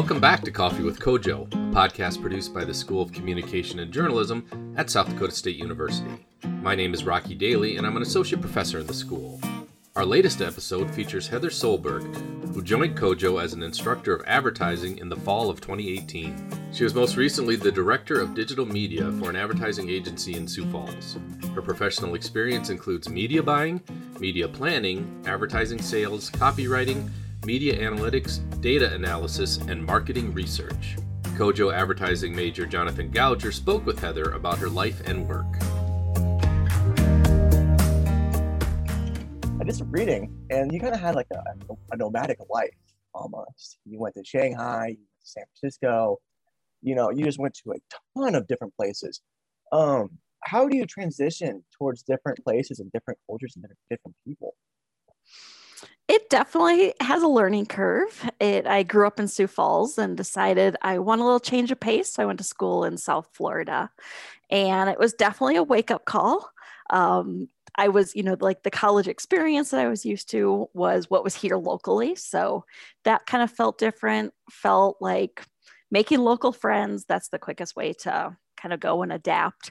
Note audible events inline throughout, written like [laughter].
Welcome back to Coffee with CoJo, a podcast produced by the School of Communication and Journalism at South Dakota State University. My name is Rocky Daly, and I'm an associate professor in the school. Our latest episode features Heather Solberg, who joined CoJo as an instructor of advertising in the fall of 2018. She was most recently the director of digital media for an advertising agency in Sioux Falls. Her professional experience includes media buying, media planning, advertising sales, copywriting, media analytics, data analysis, and marketing research. CoJo advertising major Jonathan Gouger spoke with Heather about her life and work. I did some reading, and you kind of had like a, a nomadic life almost. You went to Shanghai, you went to San Francisco, you know, you just went to a ton of different places. Um, how do you transition towards different places and different cultures and different, different people? It definitely has a learning curve. It I grew up in Sioux Falls and decided I want a little change of pace. So I went to school in South Florida, and it was definitely a wake up call. Um, I was, you know, like the college experience that I was used to was what was here locally. So that kind of felt different, felt like making local friends. That's the quickest way to kind of go and adapt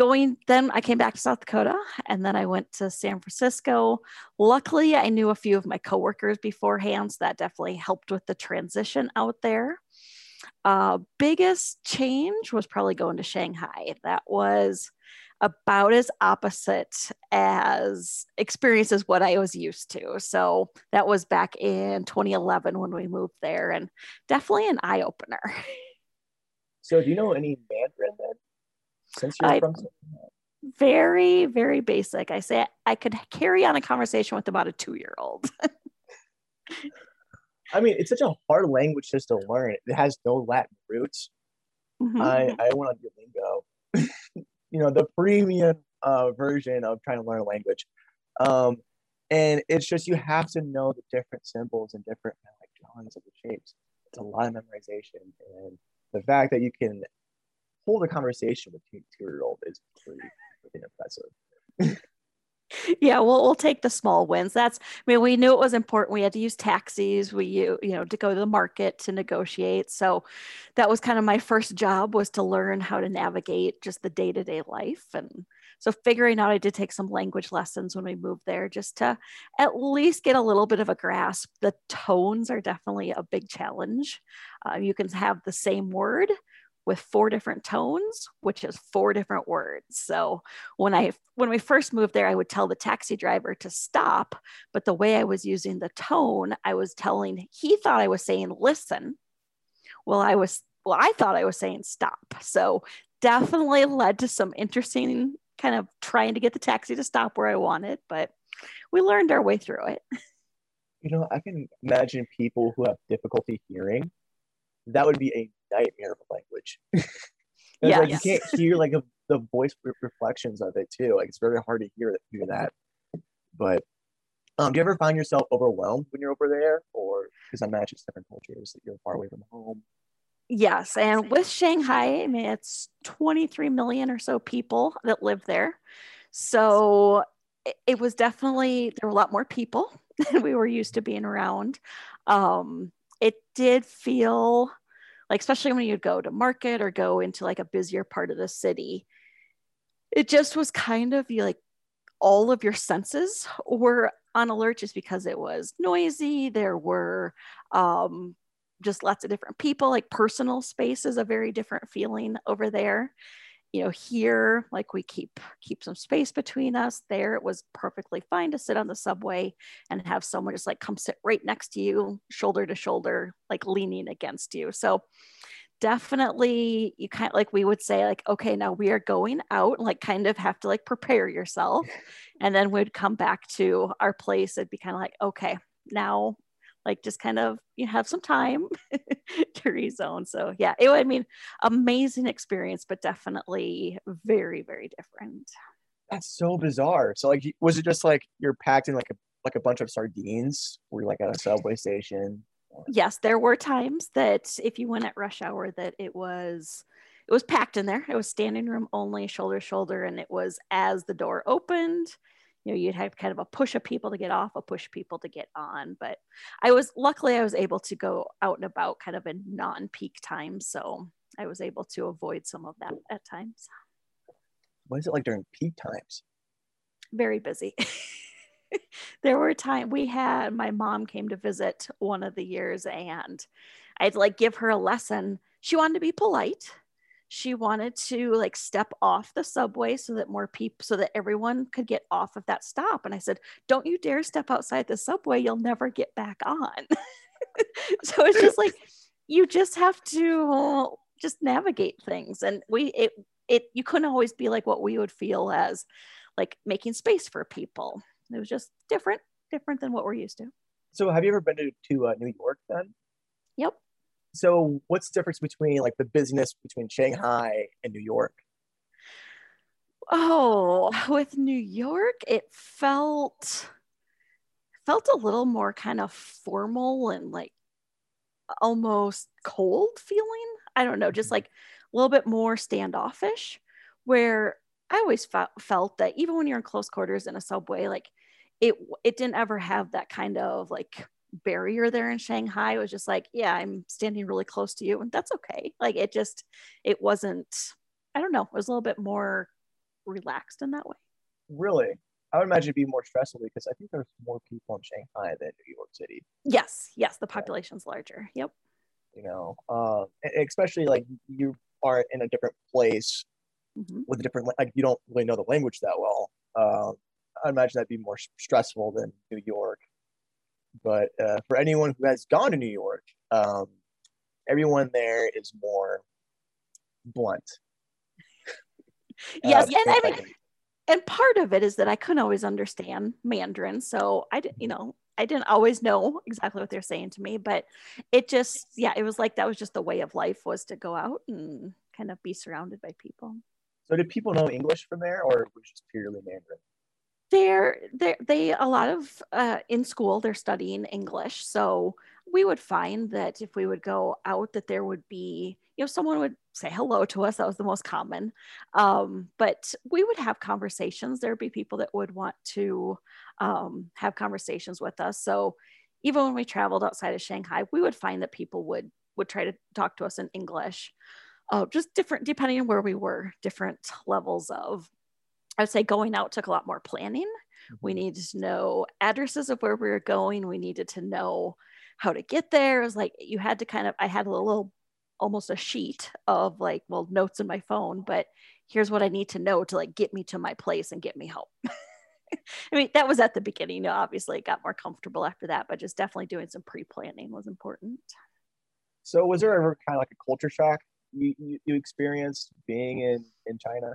going then i came back to south dakota and then i went to san francisco luckily i knew a few of my coworkers beforehand so that definitely helped with the transition out there uh, biggest change was probably going to shanghai that was about as opposite as experience as what I was used to. So that was back in 2011 when we moved there, and definitely an eye opener. [laughs] So, do you know any Mandarin then? Since you're I, from very very basic. I say i could carry on a conversation with about a two-year-old. [laughs] I mean it's such a hard language just to learn. It has no latin roots. Mm-hmm. i i went on duolingo [laughs] you know the premium uh, version of trying to learn a language. Um and it's just you have to know the different symbols and different like drawings of the shapes. It's a lot of memorization and the fact that you can hold a conversation with a two year old is pretty, pretty impressive. [laughs] yeah, we'll we'll take the small wins. That's I mean, we knew it was important. We had to use taxis. We you know to go to the market to negotiate. So that was kind of my first job was to learn how to navigate just the day to day life and. So figuring out, I did take some language lessons when we moved there, just to at least get a little bit of a grasp. The tones are definitely a big challenge. Uh, you can have the same word, with four different tones, which is four different words. So when I when we first moved there, I would tell the taxi driver to stop, but the way I was using the tone, I was telling he thought I was saying listen. Well, I was well, I thought I was saying stop. So definitely led to some interesting kind of trying to get the taxi to stop where I wanted, but we learned our way through it. [laughs] You know, I can imagine people who have difficulty hearing. That would be a nightmare of a language. [laughs] yeah, like yes. you can't hear like a, the voice re- reflections of it too. Like it's very hard to hear hear that. But um, do you ever find yourself overwhelmed when you're over there, or because I imagine it's different cultures that you're far away from home? Yes, and with Shanghai, I mean it's 23 million or so people that live there, so it was definitely there were a lot more people [laughs] than we were used to being around. Um, it did feel like especially when you'd go to market or go into like a busier part of the city it just was kind of like all of your senses were on alert just because it was noisy. There were um, just lots of different people like personal space is a very different feeling over there you know here like we keep keep some space between us. There it was perfectly fine to sit on the subway and have someone just like come sit right next to you shoulder to shoulder like leaning against you. So definitely you kind of like we would say like okay now we are going out like kind of have to like prepare yourself. [laughs] And then we'd come back to our place it'd be kind of like okay now like just kind of you have some time [laughs] to rezone. So yeah, it I mean amazing experience, but definitely very very different. That's so bizarre. So like, was it just like you're packed in like a like a bunch of sardines? Were you like at a subway station? Yes, there were times that if you went at rush hour, that it was it was packed in there. It was standing room only, shoulder to shoulder, and it was as the door opened, you know you'd have kind of a push of people to get off a push people to get on but i was luckily i was able to go out and about kind of in non-peak times so i was able to avoid some of that at times. What is it like during peak times? Very busy. [laughs] There were times we had my mom came to visit one of the years and i'd like give her a lesson. She wanted to be polite she wanted to like step off the subway so that more people so that everyone could get off of that stop. And i said don't you dare step outside the subway. You'll never get back on. [laughs] So it's just like [laughs] you just have to just navigate things. And we it it you couldn't always be like what we would feel as like making space for people. It was just different different than what we're used to. So have you ever been to, to uh, new york then? Yep so what's the difference between like the business between Shanghai and New York? Oh, with New York, it felt felt a little more kind of formal and like almost cold feeling. I don't know, just mm-hmm. like a little bit more standoffish. Where I always felt felt that even when you're in close quarters in a subway, like it it didn't ever have that kind of like barrier there in Shanghai. It was just like, yeah, I'm standing really close to you, and that's okay. Like it just, it wasn't. I don't know. It was a little bit more relaxed in that way. Really, I would imagine it'd be more stressful because I think there's more people in Shanghai than New York City. Yes, yes, the population's larger. Yep. You know, uh, especially like you are in a different place mm-hmm. with a different like you don't really know the language that well. Uh, I imagine that'd be more stressful than New York. But uh, for anyone who has gone to New York, um, everyone there is more blunt. yes, uh, and I mean, and part of it is that I couldn't always understand Mandarin, so I didn't, you know, I didn't always know exactly what they're saying to me, but it just, yeah, it was like that was just the way of life was to go out and kind of be surrounded by people. So did people know English from there, or was just purely Mandarin? They're, they're they a lot of uh, in school they're studying english so we would find that if we would go out that there would be you know someone would say hello to us that was the most common. Um, but we would have conversations there'd be people that would want to um, have conversations with us. So even when we traveled outside of shanghai we would find that people would would try to talk to us in english. Uh, just different depending on where we were different levels of I would say going out took a lot more planning. Mm-hmm. We needed to know addresses of where we were going. We needed to know how to get there. It was like you had to kind of, I had a little, almost a sheet of like, well, notes in my phone, but here's what I need to know to like get me to my place and get me home. [laughs] I mean, that was at the beginning. You know, obviously it got more comfortable after that, but just definitely doing some pre planning was important. So, was there ever kind of like a culture shock you, you, you experienced being in, in China?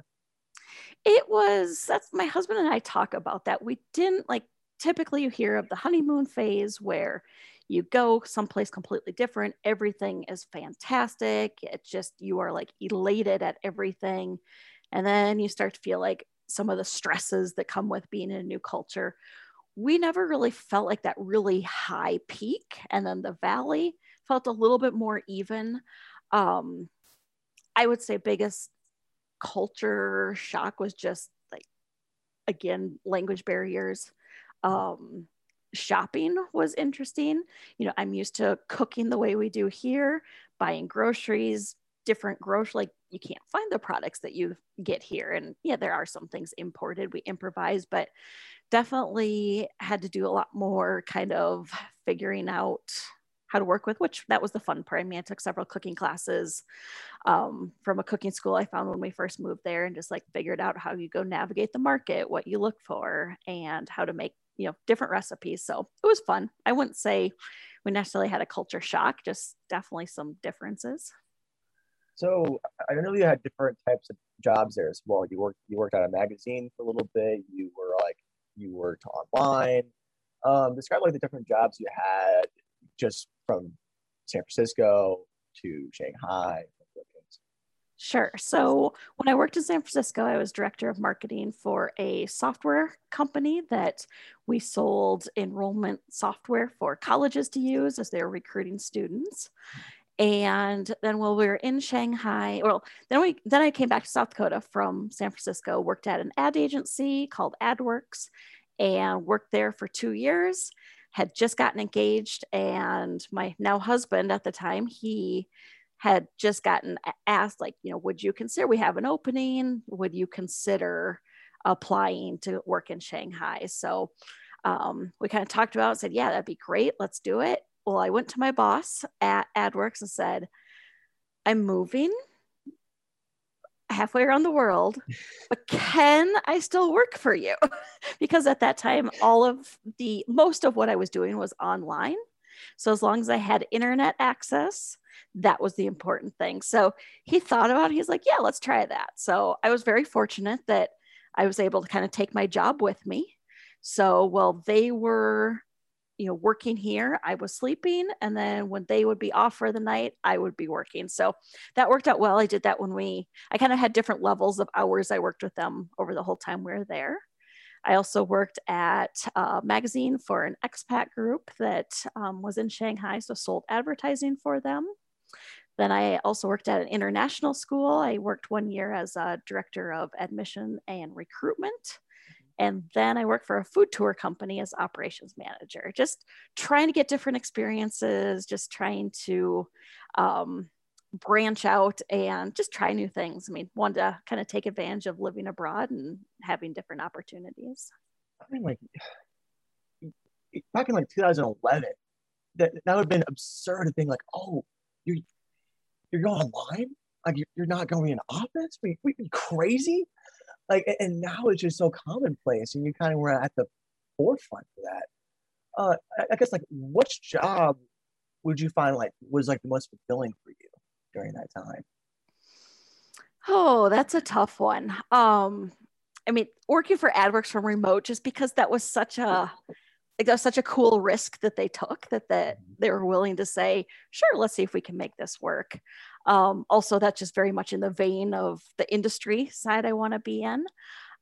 It was that's my husband and I talk about that. We didn't like typically you hear of the honeymoon phase where you go someplace completely different everything is fantastic it's just you are like elated at everything and then you start to feel like some of the stresses that come with being in a new culture we never really felt like that really high peak and then the valley felt a little bit more even um, i would say biggest culture shock was just like again language barriers. Um, shopping was interesting. You know i'm used to cooking the way we do here buying groceries different grocery like you can't find the products that you get here. And yeah there are some things imported we improvise but definitely had to do a lot more kind of figuring out how to work with, which that was the fun part. I mean, I took several cooking classes um, from a cooking school I found when we first moved there and just like figured out how you go navigate the market, what you look for, and how to make, you know, different recipes. So it was fun. I wouldn't say we necessarily had a culture shock, just definitely some differences. So I know you had different types of jobs there as well. You worked you worked at a magazine for a little bit. You were like you worked online. Um, describe like the different jobs you had just from San Francisco to Shanghai? Sure. So when I worked in San Francisco, I was director of marketing for a software company that we sold enrollment software for colleges to use as they were recruiting students. And then while we were in Shanghai, well, then we then I came back to South Dakota from San Francisco, worked at an ad agency called AdWorks, and worked there for two years. Had just gotten engaged, and my now husband at the time, he had just gotten asked, like, you know, would you consider we have an opening? Would you consider applying to work in Shanghai? So um, we kind of talked about it, said, yeah, that'd be great. Let's do it. Well, I went to my boss at AdWorks and said, I'm moving halfway around the world, but can I still work for you? [laughs] because at that time, all of the most of what I was doing was online. So as long as I had internet access, that was the important thing. So he thought about it. He's like, yeah, let's try that. So I was very fortunate that I was able to kind of take my job with me. So while they were, you know, working here, I was sleeping. And then when they would be off for the night, I would be working. So that worked out well. I did that when we, I kind of had different levels of hours I worked with them over the whole time we were there. I also worked at a magazine for an expat group that um, was in Shanghai, so sold advertising for them. Then I also worked at an international school. I worked one year as a director of admission and recruitment. And then I worked for a food tour company as operations manager, just trying to get different experiences, just trying to um, branch out and just try new things. I mean, wanted to kind of take advantage of living abroad and having different opportunities. I mean, like back in like 2011, that, that would have been absurd to think like, oh, you're you're going online, like you're, not going in office. We we crazy, like, and now it's just so commonplace, and you kind of were at the forefront for that. Uh, I, I guess like, which job would you find like was like the most fulfilling for you during that time? Oh, that's a tough one. Um, I mean, working for AdWorks from remote, just because that was such a like that was such a cool risk that they took that that mm-hmm. they were willing to say, sure, let's see if we can make this work. Um, also, that's just very much in the vein of the industry side I want to be in.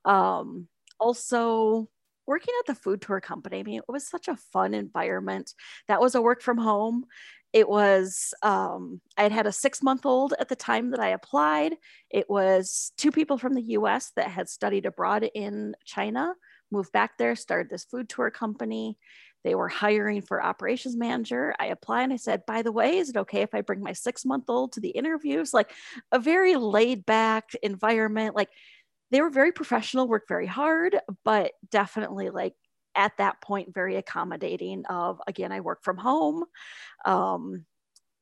Um, also, working at the food tour company, I mean, it was such a fun environment. That was a work from home. It was, um, I had had a six month old at the time that I applied. It was two people from the US that had studied abroad in China, moved back there, started this food tour company. They were hiring for operations manager. I applied and I said, by the way, is it okay if I bring my six month old to the interviews? Like a very laid back environment. Like they were very professional, worked very hard, but definitely like at that point very accommodating of again i work from home um,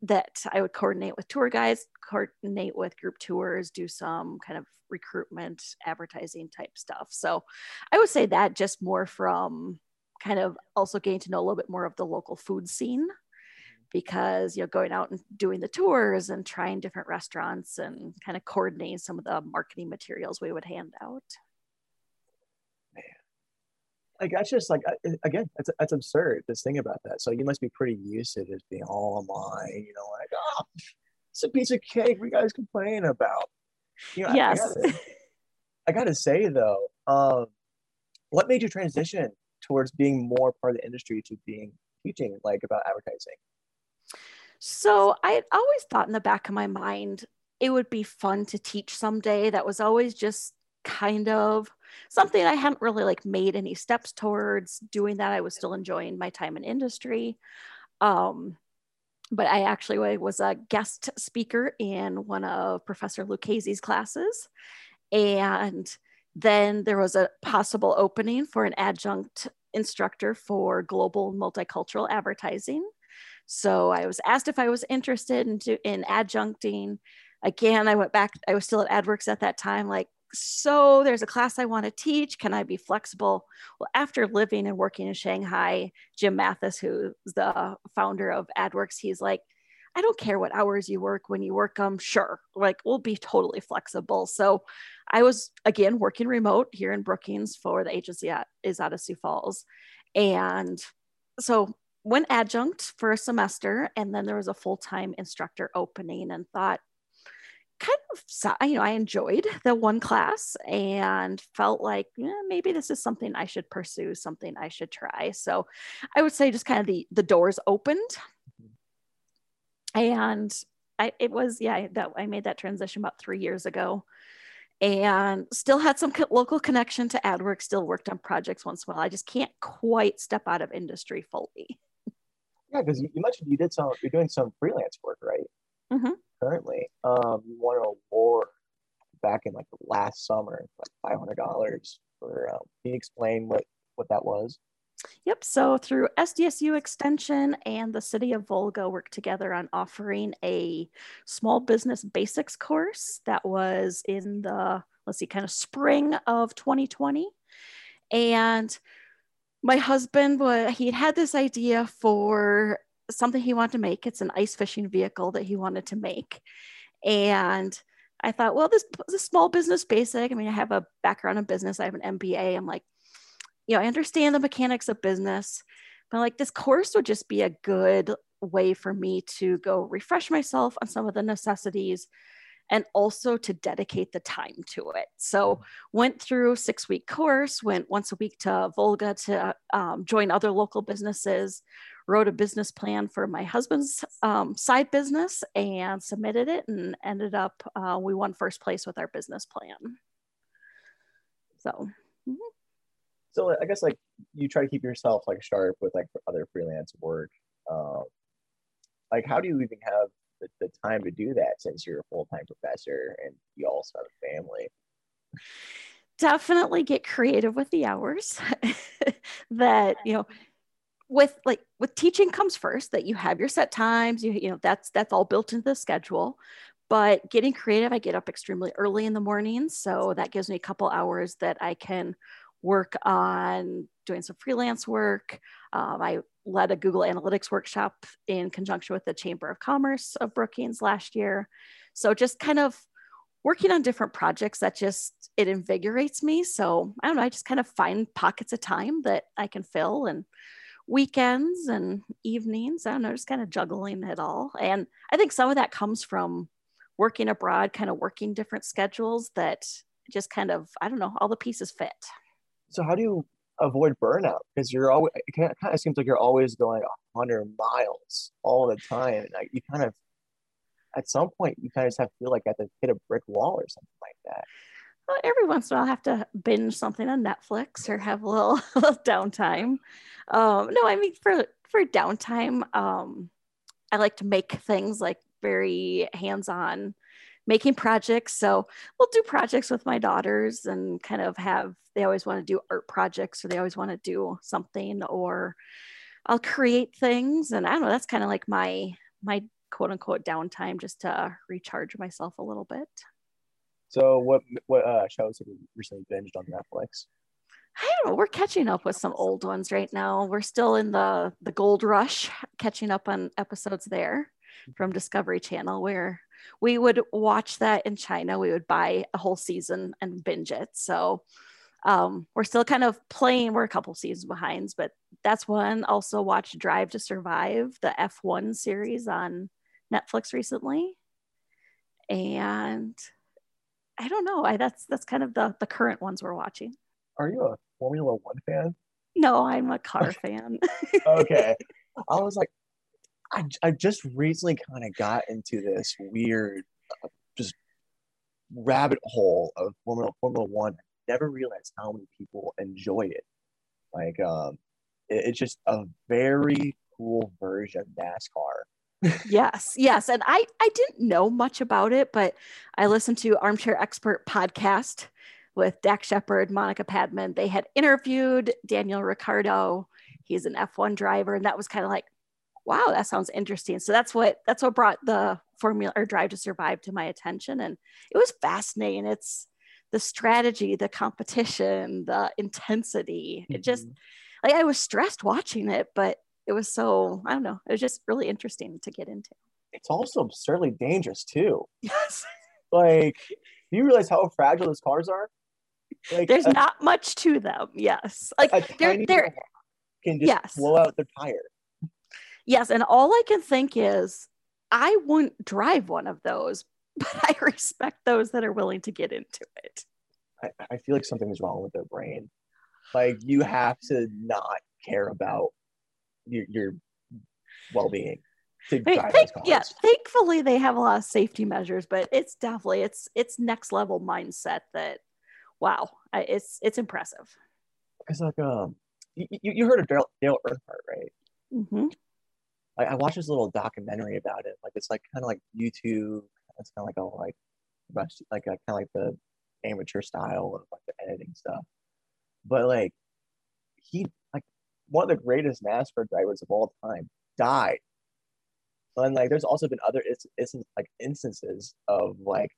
that i would coordinate with tour guides coordinate with group tours do some kind of recruitment advertising type stuff so i would say that just more from kind of also getting to know a little bit more of the local food scene because you know going out and doing the tours and trying different restaurants and kind of coordinating some of the marketing materials we would hand out. Man. like that's just like again that's that's absurd this thing about that. So you must be pretty used to just being all online you know like oh it's a piece of cake we guys complain about. You know, yes I, I, gotta, I gotta say though um what made you transition towards being more part of the industry to being teaching like about advertising so i always thought in the back of my mind it would be fun to teach someday that was always just kind of something I hadn't really like made any steps towards doing that. I was still enjoying my time in industry. Um, but I actually was a guest speaker in one of Professor Lucchese's classes. And then there was a possible opening for an adjunct instructor for global multicultural advertising. So I was asked if I was interested in, in adjuncting. Again, I went back, I was still at AdWorks at that time, like, so there's a class I want to teach. Can I be flexible? Well, after living and working in Shanghai, Jim Mathis, who's the founder of AdWorks, he's like, I don't care what hours you work when you work them, sure. Like we'll be totally flexible. So I was again working remote here in Brookings for the agency at, is out of Sioux Falls. And so went adjunct for a semester and then there was a full-time instructor opening and thought kind of you know i enjoyed the one class and felt like maybe this is something i should pursue something i should try. So i would say just kind of the the doors opened. And I, it was yeah that I made that transition about three years ago, and still had some co- local connection to AdWork. Still worked on projects once in a while. I just can't quite step out of industry fully. Yeah, because you, you, mentioned you did some. You're doing some freelance work, right? Mm-hmm. Currently, um, you won an award back in like last summer, like five hundred dollars for. Um, can you explain what what that was? Yep. So through SDSU Extension and the City of Volga worked together on offering a small business basics course that was in the, let's see, kind of spring of 2020. And my husband, he had this idea for something he wanted to make. It's an ice fishing vehicle that he wanted to make. And I thought, well, this is a small business basic. I mean, I have a background in business, I have an MBA. I'm like, you know, I understand the mechanics of business, but like this course would just be a good way for me to go refresh myself on some of the necessities and also to dedicate the time to it. So went through six week course, went once a week to Volga to um, join other local businesses, wrote a business plan for my husband's um, side business and submitted it and ended up, uh, we won first place with our business plan. So. Mm-hmm so I guess like you try to keep yourself like sharp with like other freelance work. Um, like how do you even have the, the time to do that since you're a full-time professor and you also have a family? Definitely get creative with the hours [laughs] that, you know, with like with teaching comes first that you have your set times, you, you know, that's, that's all built into the schedule but getting creative i get up extremely early in the morning so that gives me a couple hours that i can work on doing some freelance work. Um, I led a Google Analytics workshop in conjunction with the Chamber of Commerce of Brookings last year. So just kind of working on different projects that just it invigorates me. So I don't know, I just kind of find pockets of time that I can fill and weekends and evenings. I don't know, just kind of juggling it all. And I think some of that comes from working abroad, kind of working different schedules that just kind of, I don't know, all the pieces fit so how do you avoid burnout? Because you're always it kind of seems like you're always going 100 miles all the time, and like you kind of at some point you kind of just have to feel like you have to hit a brick wall or something like that. Well, every once in a while, I have to binge something on Netflix or have a little, [laughs] little downtime. Um, no, I mean for for downtime, um, I like to make things like very hands-on making projects. So we'll do projects with my daughters and kind of have, they always want to do art projects or they always want to do something or I'll create things. And I don't know, that's kind of like my, my quote unquote downtime just to recharge myself a little bit. So what, what uh, shows have you recently binged on Netflix? I don't know. We're catching up with some old ones right now. We're still in the the gold rush, catching up on episodes there from Discovery Channel, where we would watch that in China. We would buy a whole season and binge it. So um, we're still kind of playing. We're a couple seasons behind, but that's one. Also, watched Drive to Survive, the F1 series on Netflix recently, and I don't know. I that's that's kind of the the current ones we're watching. Are you a Formula One fan? No, I'm a car fan. [laughs] okay, I was like, I, I just recently kind of got into this weird, uh, just rabbit hole of Formula Formula One. I never realized how many people enjoy it. Like, um, it, it's just a very cool version of NASCAR. [laughs] yes, yes, and I I didn't know much about it, but I listened to Armchair Expert podcast with Dax Shepard, Monica Padman. They had interviewed Daniel Ricciardo. He's an F1 driver, and that was kind of like, wow, that sounds interesting. So that's what that's what brought the formula or drive to survive to my attention. And it was fascinating. It's the strategy, the competition, the intensity. It just mm-hmm. like I was stressed watching it, but it was so, I don't know, it was just really interesting to get into. It's also absurdly dangerous too. Yes. like, do you realize how fragile those cars are? Like there's a, not much to them. Yes. Like they're they're can just yes. blow out their tire. Yes. And all I can think is I wouldn't drive one of those, [laughs] but I respect those that are willing to get into it. I, I feel like something is wrong with their brain. Like you have to not care about your, your well being. I mean, thank, yeah, thankfully they have a lot of safety measures, but it's definitely it's it's next level mindset that wow, it's it's impressive. It's like um, you, you heard of Dale, Dale Earnhardt, right? Mm-hmm. I, watched this little documentary about it. Like it's like kind of like YouTube. It's kind of like a like rush, like a kind of like the amateur style of like the editing stuff. But like he like one of the greatest NASCAR drivers of all time died. And like there's also been other instances like instances of like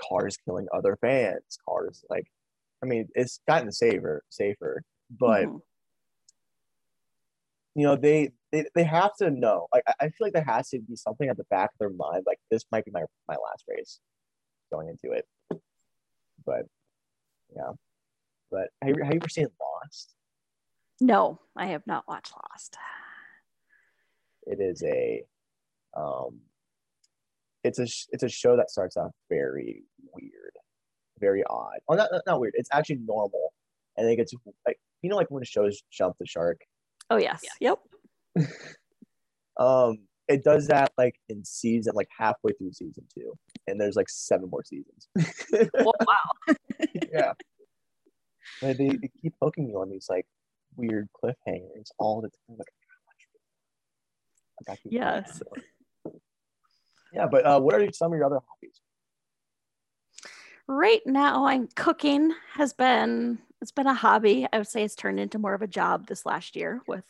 cars killing other fans, cars like I mean it's gotten safer safer, but mm-hmm. You know they, they they have to know like I feel like there has to be something at the back of their mind like this might be my my last race going into it but yeah but have you, have you ever seen Lost no, I have not watched Lost. It is a, um, it's a it's a show that starts off very weird, very odd. Oh, not not weird. It's actually normal, and it gets like you know like when shows jump the shark. Oh yes. Yeah. Yep. [laughs] um, it does that like in season like halfway through season two, and there's like seven more seasons. [laughs] oh, wow. [laughs] yeah. They, they keep poking you on these like weird cliffhangers all the time. Like, yes. Yeah, but uh, what are some of your other hobbies? Right now, I'm cooking. Has been it's been a hobby. I would say it's turned into more of a job this last year with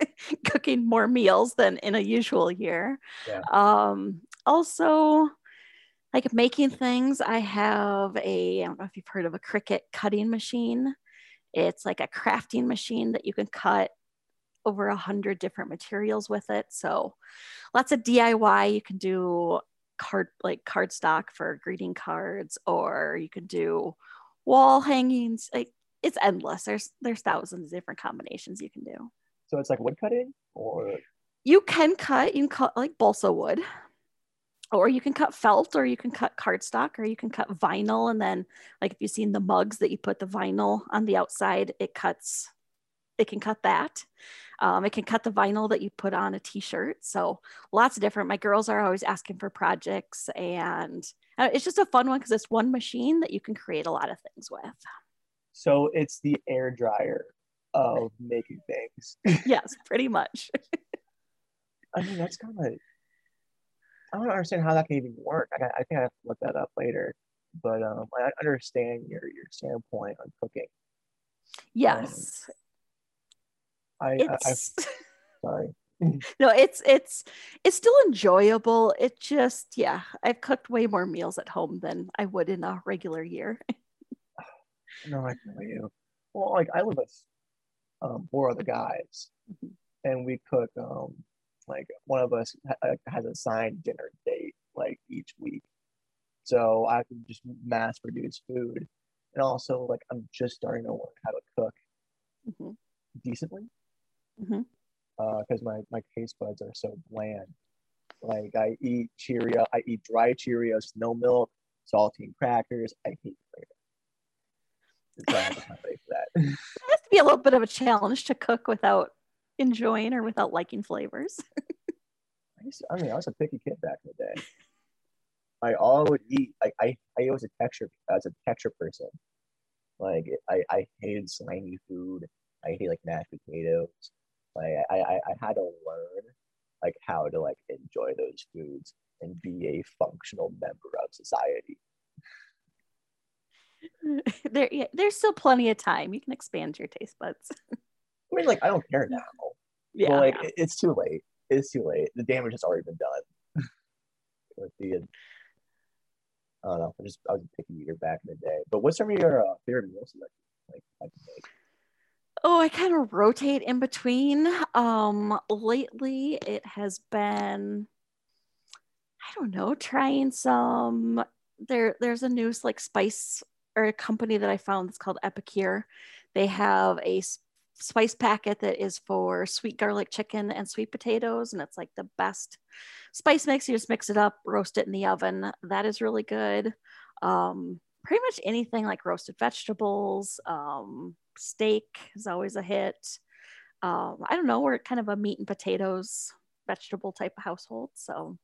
[laughs] cooking more meals than in a usual year. Yeah. Um, also, like making things. I have a I don't know if you've heard of a Cricut cutting machine. It's like a crafting machine that you can cut over a hundred different materials with it. So lots of DIY. You can do card like cardstock for greeting cards, or you can do wall hangings. Like it's endless. There's there's thousands of different combinations you can do. So it's like wood cutting, or you can cut. You can cut like balsa wood or you can cut felt or you can cut cardstock or you can cut vinyl and then like if you've seen the mugs that you put the vinyl on the outside it cuts it can cut that um, it can cut the vinyl that you put on a t-shirt so lots of different my girls are always asking for projects and uh, it's just a fun one because it's one machine that you can create a lot of things with so it's the air dryer of making things [laughs] yes pretty much i mean that's kind of I don't understand how that can even work. I, I think I have to look that up later. But um, I understand your your standpoint on cooking. Yes. Um, I, I, I [laughs] sorry. [laughs] no, it's it's it's still enjoyable. It just yeah, I've cooked way more meals at home than I would in a regular year. No, I feel you. Well, like I live with um, four other guys, mm-hmm. and we cook um, like one of us ha- has a signed dinner date like each week. So I can just mass produce food. And also like I'm just starting to learn how to cook mm-hmm. decently. Mm-hmm. Uh, because my, my taste buds are so bland. Like I eat Cheerio, I eat dry Cheerios, no milk, saltine crackers. I hate flavor. So I have to that. [laughs] it has to be a little bit of a challenge to cook without enjoying or without liking flavors? [laughs] I, to, I mean, I was a picky kid back in the day. I all would eat. Like I, I was a texture as a texture person. Like I, I hated slimy food. I hate like mashed potatoes. Like I, I, I had to learn like how to like enjoy those foods and be a functional member of society. [laughs] there, yeah, there's still plenty of time. You can expand your taste buds. [laughs] I mean, like I don't care now. Yeah, but, like it, it's too late. It's too late. The damage has already been done. [laughs] With the, I don't know. I just I was a picky eater back in the day. But what's some of your uh, favorite meals like like like make? Oh, I kind of rotate in between. Um, lately it has been, I don't know, trying some. There, there's a new like spice or a company that I found that's called Epicure. They have a spice packet that is for sweet garlic chicken and sweet potatoes. And it's like the best spice mix. You just mix it up, roast it in the oven. That is really good. Um, pretty much anything like roasted vegetables, um, steak is always a hit. Um, I don't know, we're kind of a meat and potatoes vegetable type of household. So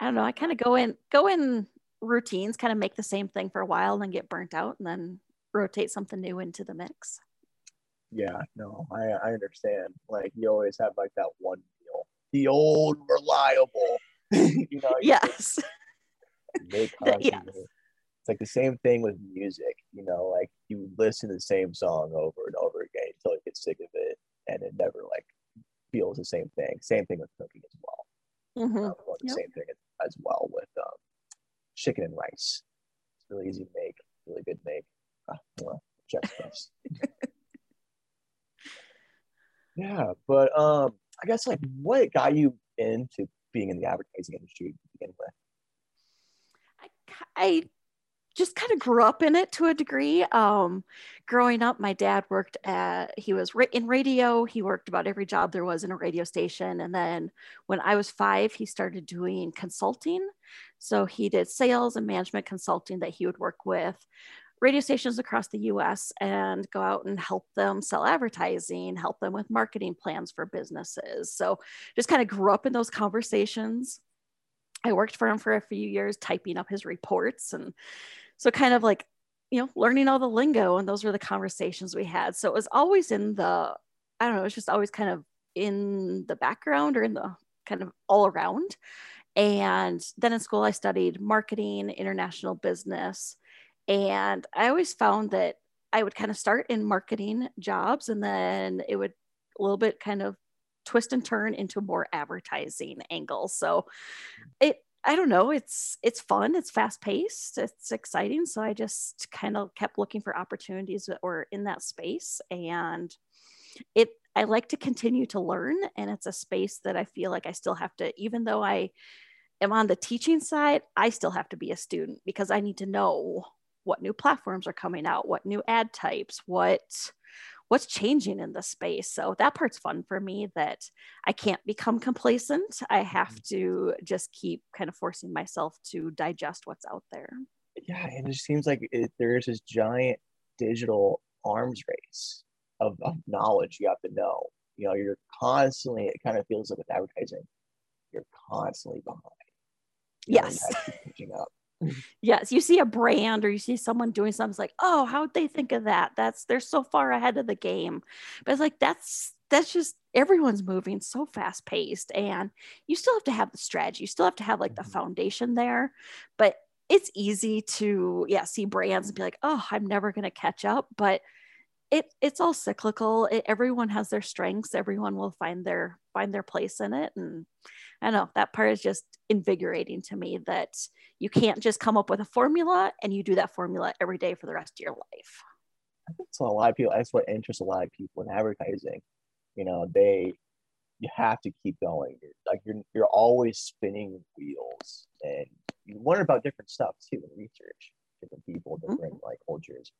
I don't know. I kind of go in go in routines, kind of make the same thing for a while, and then get burnt out, and then rotate something new into the mix. Yeah, no, I, I understand. Like you always have like that one meal, the old reliable. [laughs] you know. Yes. [laughs] Make yes. It's like the same thing with music. You know, like you listen to the same song over and over again until you get sick of it, and it never like feels the same thing. Same thing with cooking as well. Mm-hmm. Uh, the same thing as well um, chicken and rice. It's really easy to make, really good to make. Ah, [laughs] yeah, but um, I guess like what got you into being in the advertising industry to begin with? I, I just kind of grew up in it to a degree. Um, growing up, my dad worked at, he was in radio. He worked about every job there was in a radio station. And then when I was five, he started doing consulting. So he did sales and management consulting that he would work with radio stations across the US and go out and help them sell advertising, help them with marketing plans for businesses. So just kind of grew up in those conversations. I worked for him for a few years, typing up his reports and so kind of like you know learning all the lingo and those were the conversations we had. So it was always in the i don't know it's just always kind of in the background or in the kind of all around. And then in school i studied marketing international business and i always found that i would kind of start in marketing jobs and then it would a little bit kind of twist and turn into more advertising angles so hmm. it I don't know. It's it's fun. It's fast paced. It's exciting. So I just kind of kept looking for opportunities that were in that space, and it. I like to continue to learn, and it's a space that I feel like I still have to, even though I am on the teaching side, I still have to be a student because I need to know what new platforms are coming out, what new ad types, what what's changing in the space. So that part's fun for me that I can't become complacent. I have mm-hmm. to just keep kind of forcing myself to digest what's out there. Yeah, and it seems like it, there's this giant digital arms race of, of knowledge you have to know. You know, you're constantly, it kind of feels like with advertising, you're constantly behind. You yes. Catching up yes you see a brand or you see someone doing something it's like oh how'd they think of that that's they're so far ahead of the game but it's like that's that's just everyone's moving so fast paced and you still have to have the strategy you still have to have like the mm-hmm. foundation there but it's easy to yeah see brands and be like oh i'm never going to catch up but it it's all cyclical it, everyone has their strengths everyone will find their find their place in it and I know that part is just invigorating to me that you can't just come up with a formula and you do that formula every day for the rest of your life. I think so. A lot of people, that's what interests a lot of people in advertising. You know, they, you have to keep going. like you're, you're always spinning wheels and you learn about different stuff too in research different people, different mm-hmm. like cultures,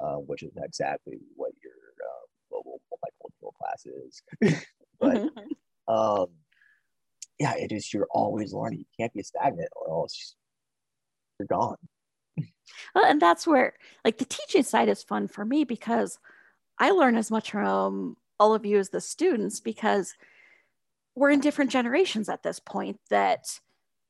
uh, which is exactly what your uh, global multicultural class is. [laughs] but, mm-hmm. um, yeah, it is. You're always learning. You can't be stagnant, or else you're gone. Well, and that's where, like, the teaching side is fun for me because I learn as much from all of you as the students because we're in different generations at this point that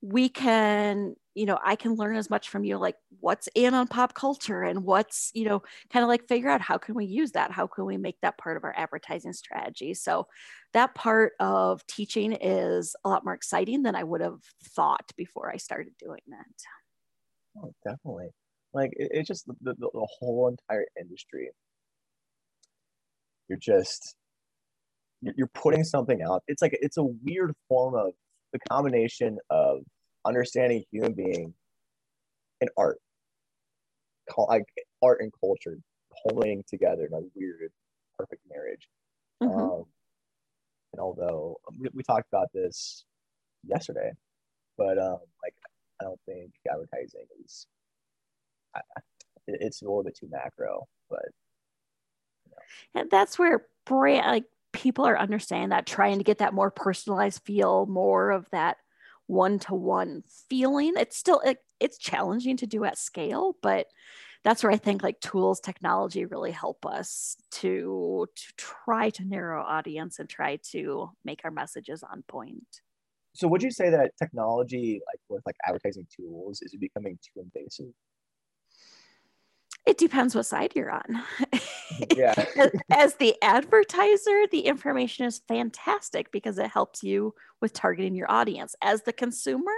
we can you know i can learn as much from you like what's in on pop culture and what's you know kind of like figure out how can we use that? How can we make that part of our advertising strategy? So that part of teaching is a lot more exciting than i would have thought before i started doing that. Oh definitely. Like it, it's just the, the, the whole entire industry you're just you're putting something out. It's like it's a weird form of the combination of understanding human being and art, like art and culture pulling together in a weird, perfect marriage. Mm-hmm. Um, and although um, we, we, talked about this yesterday, but um, like I don't think advertising is. I, it's a little bit too macro, but you know. and that's where brand like people are understanding that trying to get that more personalized feel more of that one to one feeling. It's still it, it's challenging to do at scale, but that's where I think like tools, technology really help us to to try to narrow audience and try to make our messages on point. So would you say that technology, like with like advertising tools, is it becoming too invasive? It depends what side you're on. [laughs] Yeah. [laughs] As the advertiser, the information is fantastic because it helps you with targeting your audience. As the consumer,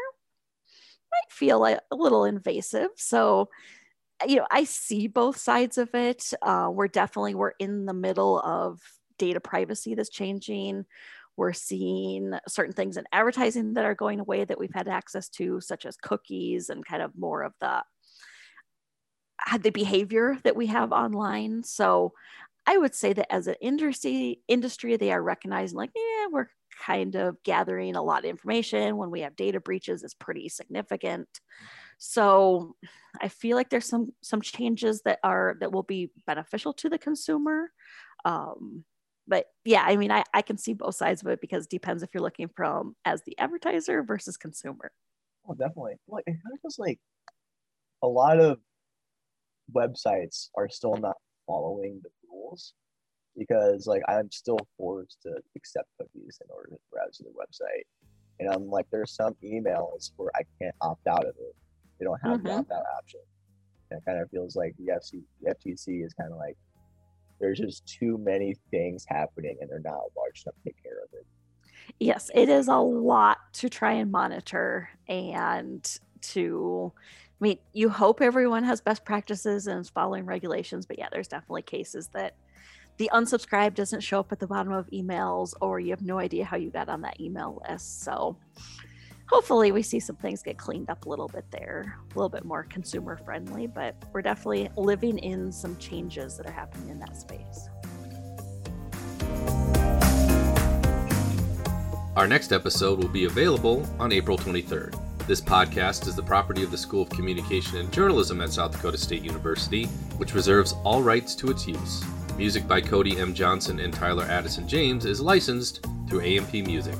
might feel like a little invasive. So, you know, I see both sides of it. Uh, we're definitely we're in the middle of data privacy that's changing. We're seeing certain things in advertising that are going away that we've had access to, such as cookies and kind of more of the the behavior that we have online. So I would say that as an industry industry, they are recognizing like, yeah, we're kind of gathering a lot of information. When we have data breaches, it's pretty significant. So I feel like there's some some changes that are that will be beneficial to the consumer. Um, but yeah, I mean, I, I can see both sides of it because it depends if you're looking from as the advertiser versus consumer. Oh, definitely. Like it kind of feels like a lot of websites are still not following the rules because like I'm still forced to accept cookies in order to browse the website. And I'm like, there's some emails where I can't opt out of it. They don't have mm-hmm. the opt out option. And it kind of feels like the, FC, the FTC is kind of like, there's just too many things happening and they're not large enough to take care of it. Yes, it is a lot to try and monitor and to I mean, you hope everyone has best practices and is following regulations, but yeah, there's definitely cases that the unsubscribe doesn't show up at the bottom of emails or you have no idea how you got on that email list. So hopefully we see some things get cleaned up a little bit there, a little bit more consumer friendly, but we're definitely living in some changes that are happening in that space. Our next episode will be available on April 23rd. This podcast is the property of the School of Communication and Journalism at South Dakota State University, which reserves all rights to its use. Music by Cody M. Johnson and Tyler Addison James is licensed through AMP Music.